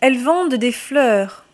Elles vendent des fleurs.